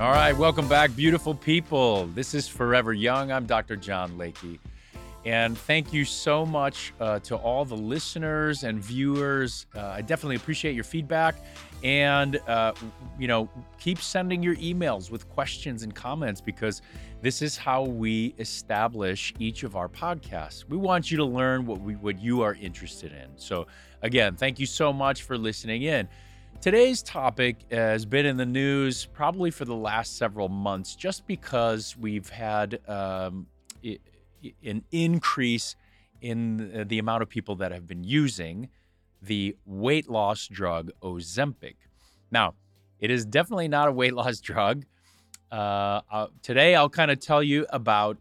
All right, welcome back, beautiful people. This is Forever Young. I'm Dr. John Layke. And thank you so much uh, to all the listeners and viewers. Uh, I definitely appreciate your feedback. And, uh, you know, keep sending your emails with questions and comments because this is how we establish each of our podcasts. We want you to learn what, we, what you are interested in. So, again, thank you so much for listening in. Today's topic has been in the news probably for the last several months just because we've had um, an increase in the amount of people that have been using the weight loss drug Ozempic. Now, it is definitely not a weight loss drug. Uh, uh, today, I'll kind of tell you about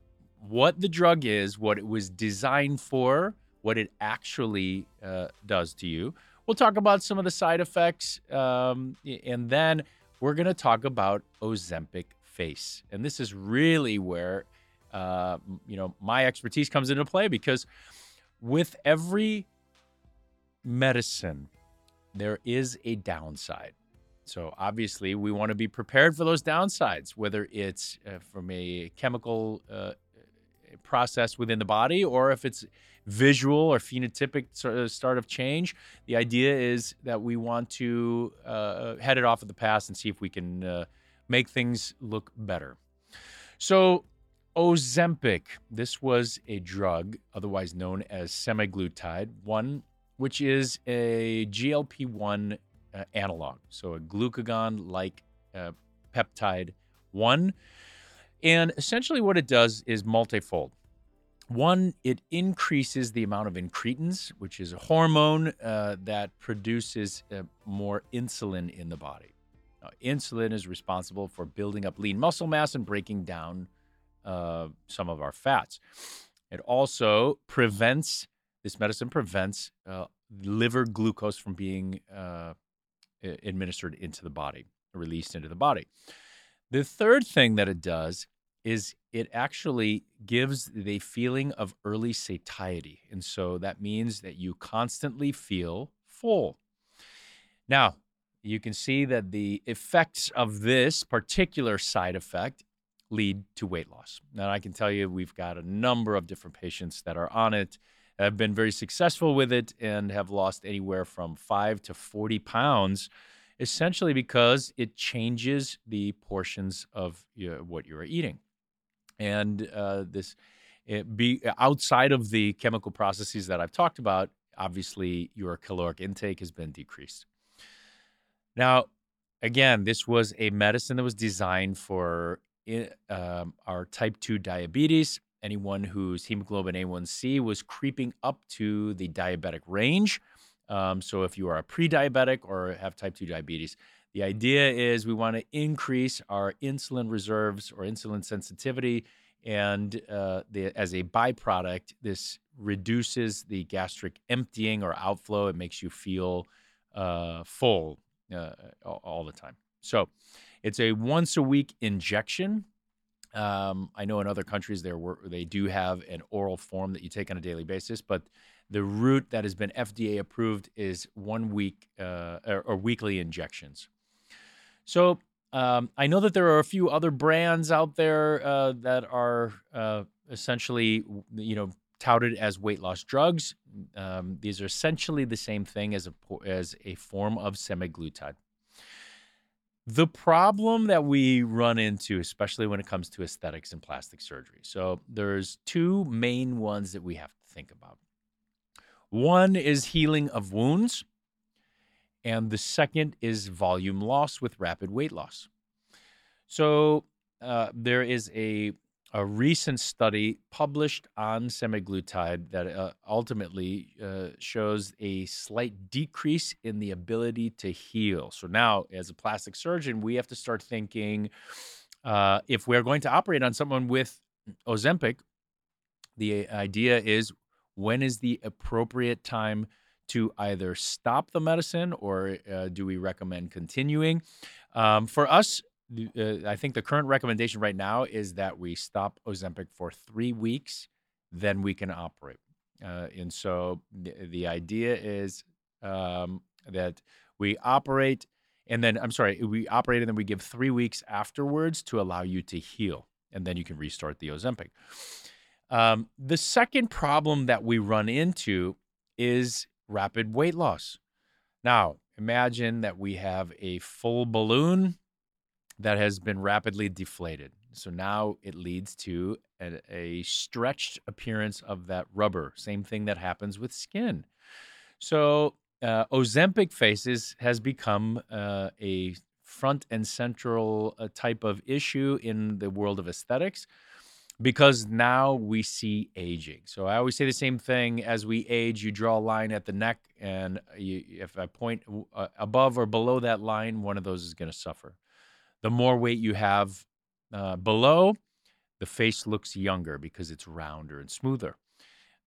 what the drug is, what it was designed for, what it actually uh, does to you. We'll talk about some of the side effects, um, and then we're going to talk about Ozempic face. And this is really where uh, you know my expertise comes into play because with every medicine, there is a downside. So obviously, we want to be prepared for those downsides, whether it's uh, from a chemical uh, process within the body or if it's visual or phenotypic sort of start of change. The idea is that we want to uh, head it off of the past and see if we can uh, make things look better. So, Ozempic, this was a drug, otherwise known as semaglutide, one which is a GLP 1 uh, analog, so a glucagon like uh, peptide 1. And essentially, what it does is multifold. One, it increases the amount of incretins, which is a hormone uh, that produces uh, more insulin in the body. Now, insulin is responsible for building up lean muscle mass and breaking down uh, some of our fats. It also prevents, this medicine prevents uh, liver glucose from being uh, administered into the body, released into the body. The third thing that it does is it actually gives the feeling of early satiety. And so that means that you constantly feel full. Now, you can see that the effects of this particular side effect lead to weight loss. Now, I can tell you we've got a number of different patients that are on it, have been very successful with it, and have lost anywhere from five to 40 pounds, essentially because it changes the portions of you know, what you're eating and uh, this be outside of the chemical processes that I've talked about. Obviously, your caloric intake has been decreased. Now, again, this was a medicine that was designed for um, our type 2 diabetes. Anyone whose hemoglobin A1C was creeping up to the diabetic range. Um, so, if you are a pre diabetic or have type 2 diabetes, the idea is we want to increase our insulin reserves or insulin sensitivity, and uh, the, as a byproduct, this reduces the gastric emptying or outflow. It makes you feel uh, full uh, all the time. So, it's a once a week injection. Um, I know in other countries there were, they do have an oral form that you take on a daily basis, but the route that has been FDA approved is one week uh, or, or weekly injections. So um, I know that there are a few other brands out there uh, that are uh, essentially, you know, touted as weight loss drugs. Um, these are essentially the same thing as a as a form of semaglutide. the problem that we run into, especially when it comes to aesthetics and plastic surgery. So there's two main ones that we have to think about. One is healing of wounds, and the second is volume loss with rapid weight loss. So uh, there is a a recent study published on semaglutide that uh, ultimately uh, shows a slight decrease in the ability to heal. So now, as a plastic surgeon, we have to start thinking uh, if we're going to operate on someone with Ozempic, the idea is when is the appropriate time to either stop the medicine or uh, do we recommend continuing? Um, for us, uh, I think the current recommendation right now is that we stop Ozempic for three weeks, then we can operate. Uh, and so the, the idea is um, that we operate, and then I'm sorry, we operate and then we give three weeks afterwards to allow you to heal, and then you can restart the Ozempic. Um, the second problem that we run into is rapid weight loss. Now, imagine that we have a full balloon that has been rapidly deflated. So now it leads to a, a, stretched appearance of that rubber. Same thing that happens with skin. So uh, Ozempic faces has become uh, a front and central uh, type of issue in the world of aesthetics because now we see aging. So I always say the same thing as we age, you draw a line at the neck, and you, if I point uh, above or below that line, one of those is going to suffer. The more weight you have uh, below, the face looks younger because it's rounder and smoother.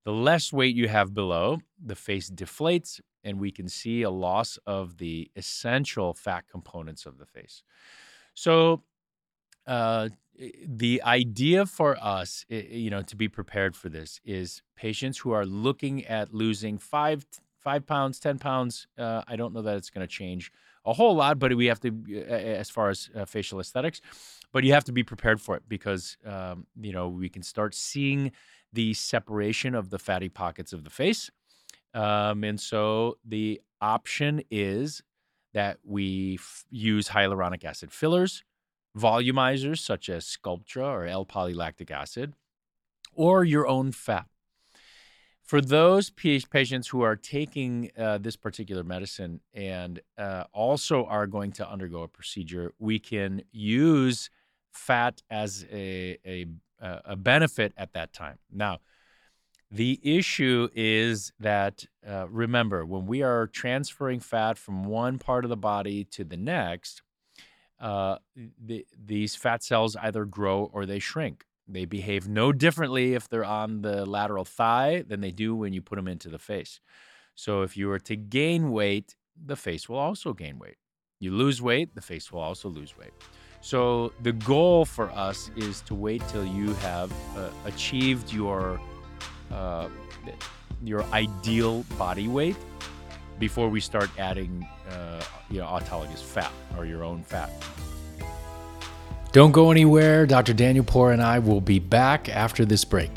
The less weight you have below, the face deflates, and we can see a loss of the essential fat components of the face. So, uh, the idea for us, you know, to be prepared for this is patients who are looking at losing five, five pounds, ten pounds. Uh, I don't know that it's going to change a whole lot, but we have to, as far as uh, facial aesthetics, but you have to be prepared for it because, um, you know, we can start seeing the separation of the fatty pockets of the face. Um, and so the option is that we f- use hyaluronic acid fillers, volumizers such as Sculptra or L polylactic acid, or your own fat. For those patients who are taking uh, this particular medicine and uh, also are going to undergo a procedure, we can use fat as a, a, a benefit at that time. Now, the issue is that, uh, remember, when we are transferring fat from one part of the body to the next, uh, the, these fat cells either grow or they shrink. They behave no differently if they're on the lateral thigh than they do when you put them into the face. So if you were to gain weight, the face will also gain weight. You lose weight, the face will also lose weight. So the goal for us is to wait till you have uh, achieved your uh, your ideal body weight before we start adding uh, you know autologous fat or your own fat. Don't go anywhere. Dr. Daniel Poor and I will be back after this break.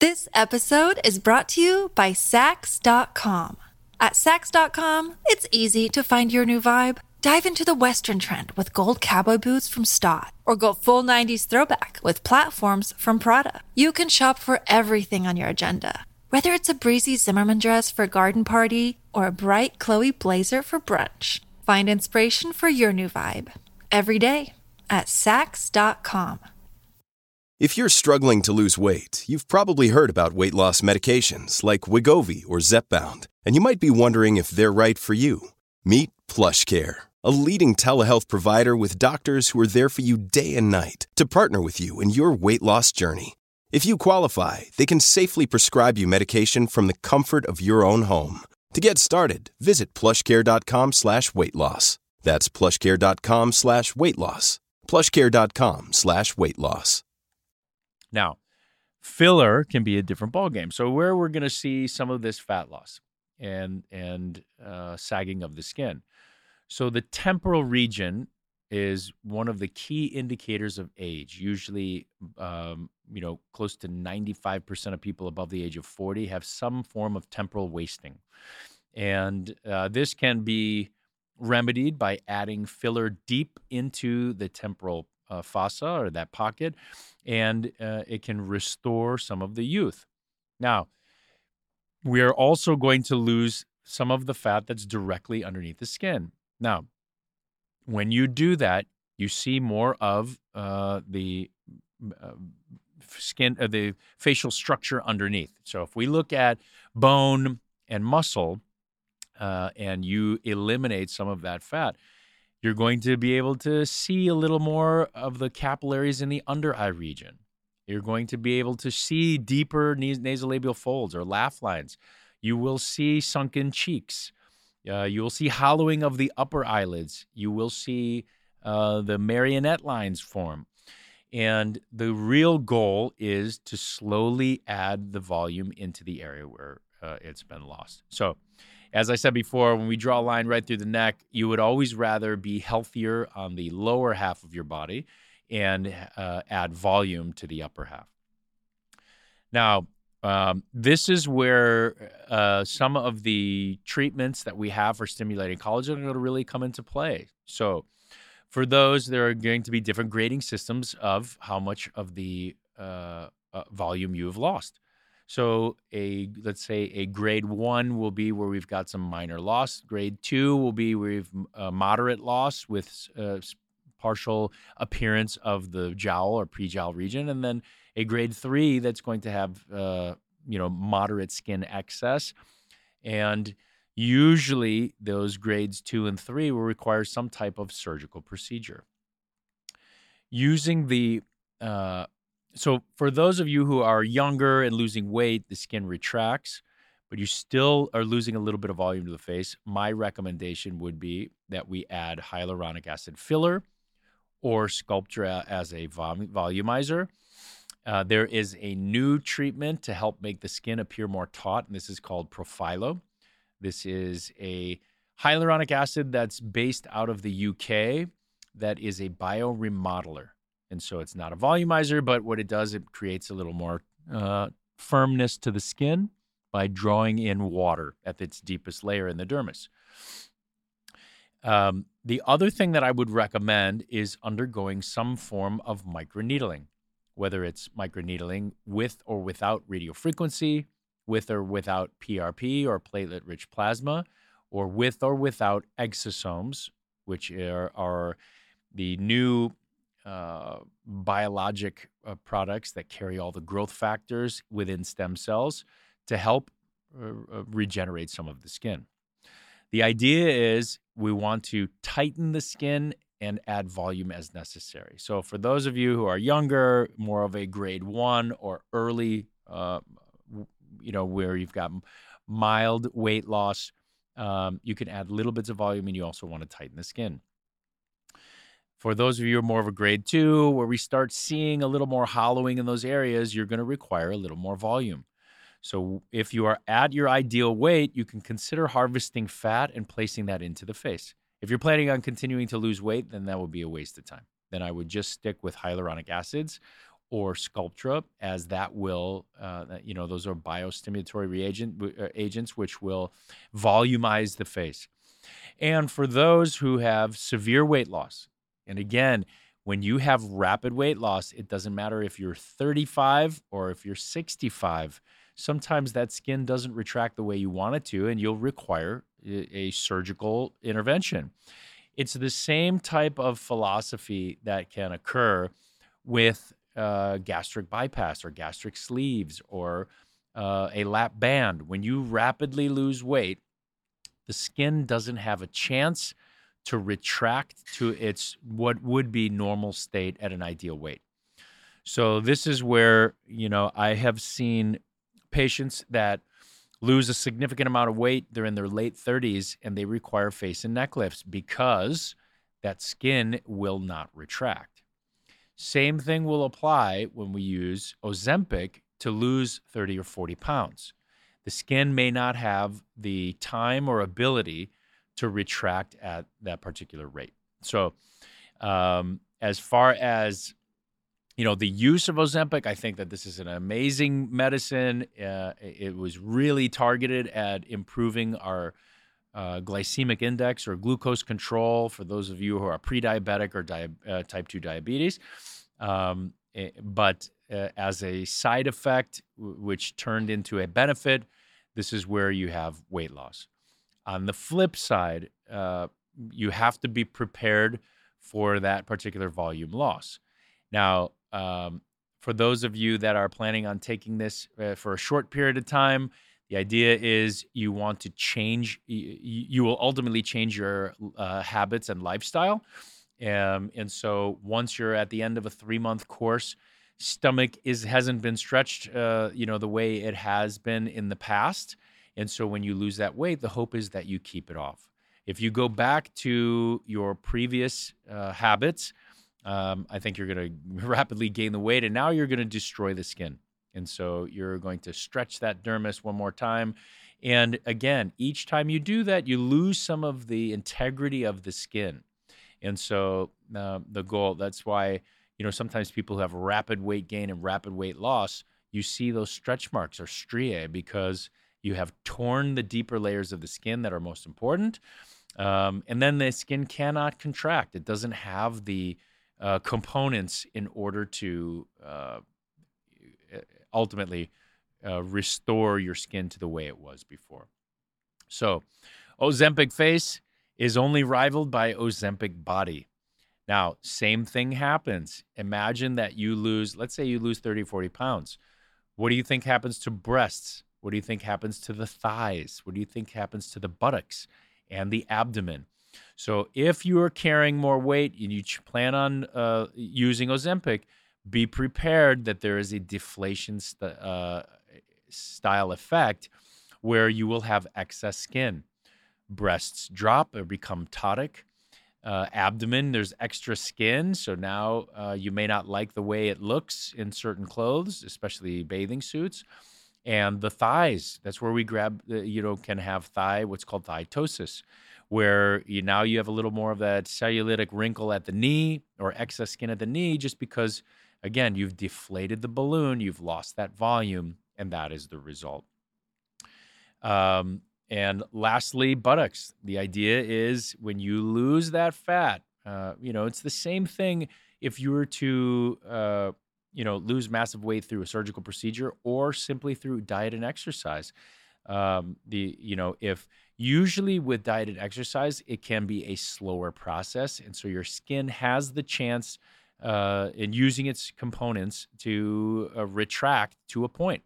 This episode is brought to you by Saks.com. At Saks.com, it's easy to find your new vibe. Dive into the Western trend with gold cowboy boots from Staud, or go full 90s throwback with platforms from Prada. You can shop for everything on your agenda, whether it's a breezy Zimmermann dress for a garden party or a bright Chloe blazer for brunch. Find inspiration for your new vibe every day at Saks.com. If you're struggling to lose weight, you've probably heard about weight loss medications like Wegovy or Zepbound, and you might be wondering if they're right for you. Meet PlushCare, a leading telehealth provider with doctors who are there for you day and night to partner with you in your weight loss journey. If you qualify, they can safely prescribe you medication from the comfort of your own home. To get started, visit plushcare.com slash weight loss. That's plushcare.com slash weight loss. Plushcare.com slash weight loss. Now, filler can be a different ballgame. So where we're going to see some of this fat loss and and uh, sagging of the skin. So the temporal region is one of the key indicators of age. Usually, um, you know, close to 95% of people above the age of 40 have some form of temporal wasting. And uh, this can be remedied by adding filler deep into the temporal uh, fossa or that pocket, and uh, it can restore some of the youth. Now, we are also going to lose some of the fat that's directly underneath the skin. Now, when you do that, you see more of uh, the uh, skin, uh, the facial structure underneath. So if we look at bone and muscle, uh, and you eliminate some of that fat, you're going to be able to see a little more of the capillaries in the under eye region. You're going to be able to see deeper nasolabial folds or laugh lines. You will see sunken cheeks. Uh, you will see hollowing of the upper eyelids. You will see uh, the marionette lines form. And the real goal is to slowly add the volume into the area where uh, it's been lost. So, as I said before, when we draw a line right through the neck, you would always rather be healthier on the lower half of your body and uh, add volume to the upper half. Now, um, this is where uh, some of the treatments that we have for stimulating collagen are going to really come into play. So, for those, there are going to be different grading systems of how much of the uh, uh, volume you have lost. So a let's say a grade one will be where we've got some minor loss. Grade two will be where we've moderate loss with uh, partial appearance of the jowl or pre-jowl region, and then a grade three that's going to have uh, you know moderate skin excess, and usually those grades two and three will require some type of surgical procedure. Using the uh, so for those of you who are younger and losing weight, the skin retracts, but you still are losing a little bit of volume to the face. My recommendation would be that we add hyaluronic acid filler or Sculptra as a volumizer. Uh, there is a new treatment to help make the skin appear more taut, and this is called Profhilo. This is a hyaluronic acid that's based out of the UK that is a bioremodeler. And so it's not a volumizer, but what it does, it creates a little more uh, firmness to the skin by drawing in water at its deepest layer in the dermis. Um, the other thing that I would recommend is undergoing some form of microneedling, whether it's microneedling with or without radiofrequency, with or without PRP or platelet rich plasma, or with or without exosomes, which are, are the new uh, biologic uh, products that carry all the growth factors within stem cells to help uh, uh, regenerate some of the skin. The idea is we want to tighten the skin and add volume as necessary. So, for those of you who are younger, more of a grade one or early, uh, you know, where you've got mild weight loss, um, you can add little bits of volume and you also want to tighten the skin. For those of you who are more of a grade two, where we start seeing a little more hollowing in those areas, you're going to require a little more volume. So, if you are at your ideal weight, you can consider harvesting fat and placing that into the face. If you're planning on continuing to lose weight, then that would be a waste of time. Then I would just stick with hyaluronic acids or Sculptra, as that will, uh, you know, those are biostimulatory reagent uh, agents which will volumize the face. And for those who have severe weight loss, and again, when you have rapid weight loss, it doesn't matter if you're 35 or if you're 65. Sometimes that skin doesn't retract the way you want it to, and you'll require a surgical intervention. It's the same type of philosophy that can occur with uh, gastric bypass or gastric sleeves or uh, a lap band. When you rapidly lose weight, the skin doesn't have a chance to retract to its what would be normal state at an ideal weight. So this is where, you know, I have seen patients that lose a significant amount of weight, they're in their late 30s and they require face and neck lifts because that skin will not retract. Same thing will apply when we use Ozempic to lose 30 or 40 pounds. The skin may not have the time or ability to retract at that particular rate. So, um, as far as you know, the use of Ozempic, I think that this is an amazing medicine. Uh, it was really targeted at improving our uh, glycemic index or glucose control for those of you who are pre-diabetic or di- uh, type 2 diabetes. Um, eh, but uh, as a side effect, w- which turned into a benefit, this is where you have weight loss. On the flip side, uh, you have to be prepared for that particular volume loss. Now, um, for those of you that are planning on taking this uh, for a short period of time, the idea is you want to change, you, you will ultimately change your uh, habits and lifestyle. Um, and so once you're at the end of a three month course, stomach is hasn't been stretched, uh, you know, the way it has been in the past. And so when you lose that weight, the hope is that you keep it off. If you go back to your previous uh, habits, um, I think you're going to rapidly gain the weight, and now you're going to destroy the skin. And so you're going to stretch that dermis one more time. And again, each time you do that, you lose some of the integrity of the skin. And so uh, the goal, that's why, you know, sometimes people who have rapid weight gain and rapid weight loss, you see those stretch marks or striae because you have torn the deeper layers of the skin that are most important. Um, and then the skin cannot contract. It doesn't have the uh, components in order to uh, ultimately uh, restore your skin to the way it was before. So, Ozempic face is only rivaled by Ozempic body. Now, same thing happens. Imagine that you lose, let's say you lose 30, 40 pounds. What do you think happens to breasts? What do you think happens to the thighs? What do you think happens to the buttocks and the abdomen? So, if you are carrying more weight and you plan on uh, using Ozempic, be prepared that there is a deflation st- uh, style effect where you will have excess skin. Breasts drop or become ptotic. Uh, abdomen, there's extra skin. So now uh, you may not like the way it looks in certain clothes, especially bathing suits. And the thighs, that's where we grab, you know, can have thigh, what's called thytosis, where you now you have a little more of that cellulitic wrinkle at the knee or excess skin at the knee just because Again, you've deflated the balloon, you've lost that volume, and that is the result. Um, and lastly, buttocks. The idea is when you lose that fat, uh, you know, it's the same thing if you were to, uh, you know, lose massive weight through a surgical procedure or simply through diet and exercise. Um, the, you know, if usually with diet and exercise, it can be a slower process. And so your skin has the chance uh, and using its components to uh, retract to a point.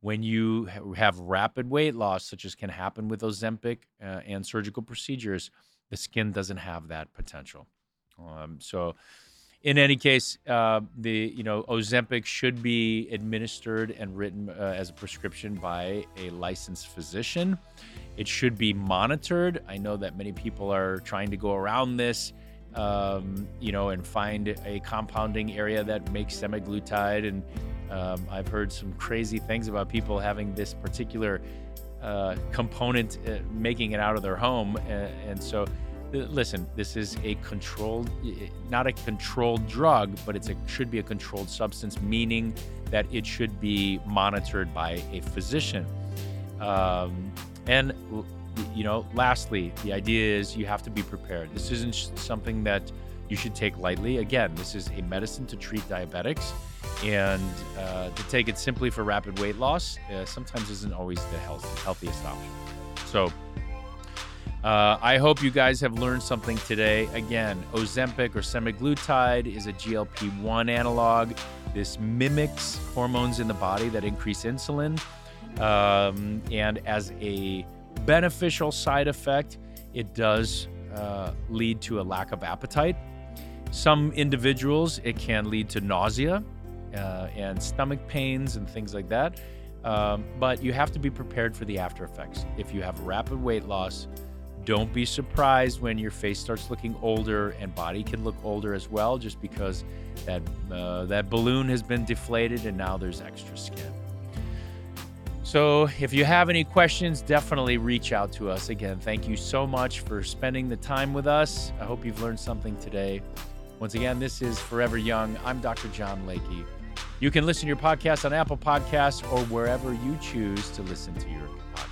When you have rapid weight loss, such as can happen with Ozempic uh, and surgical procedures, the skin doesn't have that potential. Um, so, in any case, uh, the you know Ozempic should be administered and written uh, as a prescription by a licensed physician. It should be monitored. I know that many people are trying to go around this um, you know, and find a compounding area that makes semaglutide. And um, I've heard some crazy things about people having this particular uh, component uh, making it out of their home. And, and so, listen, this is a controlled, not a controlled drug, but it should be a controlled substance, meaning that it should be monitored by a physician. Um, and you know, lastly, the idea is you have to be prepared. This isn't something that you should take lightly. Again, this is a medicine to treat diabetics, and uh, to take it simply for rapid weight loss uh, sometimes isn't always the health- healthiest option. So, uh, I hope you guys have learned something today. Again, Ozempic or semaglutide is a GLP 1 analog. This mimics hormones in the body that increase insulin. Um, and as a beneficial side effect, it does uh, lead to a lack of appetite. Some individuals, it can lead to nausea uh, and stomach pains and things like that. Um, but you have to be prepared for the after effects. If you have rapid weight loss, don't be surprised when your face starts looking older and body can look older as well, just because that uh, that balloon has been deflated and now there's extra skin. So, if you have any questions, definitely reach out to us. Again, thank you so much for spending the time with us. I hope you've learned something today. Once again, this is Forever Young. I'm Dr. John Layke. You can listen to your podcast on Apple Podcasts or wherever you choose to listen to your podcasts.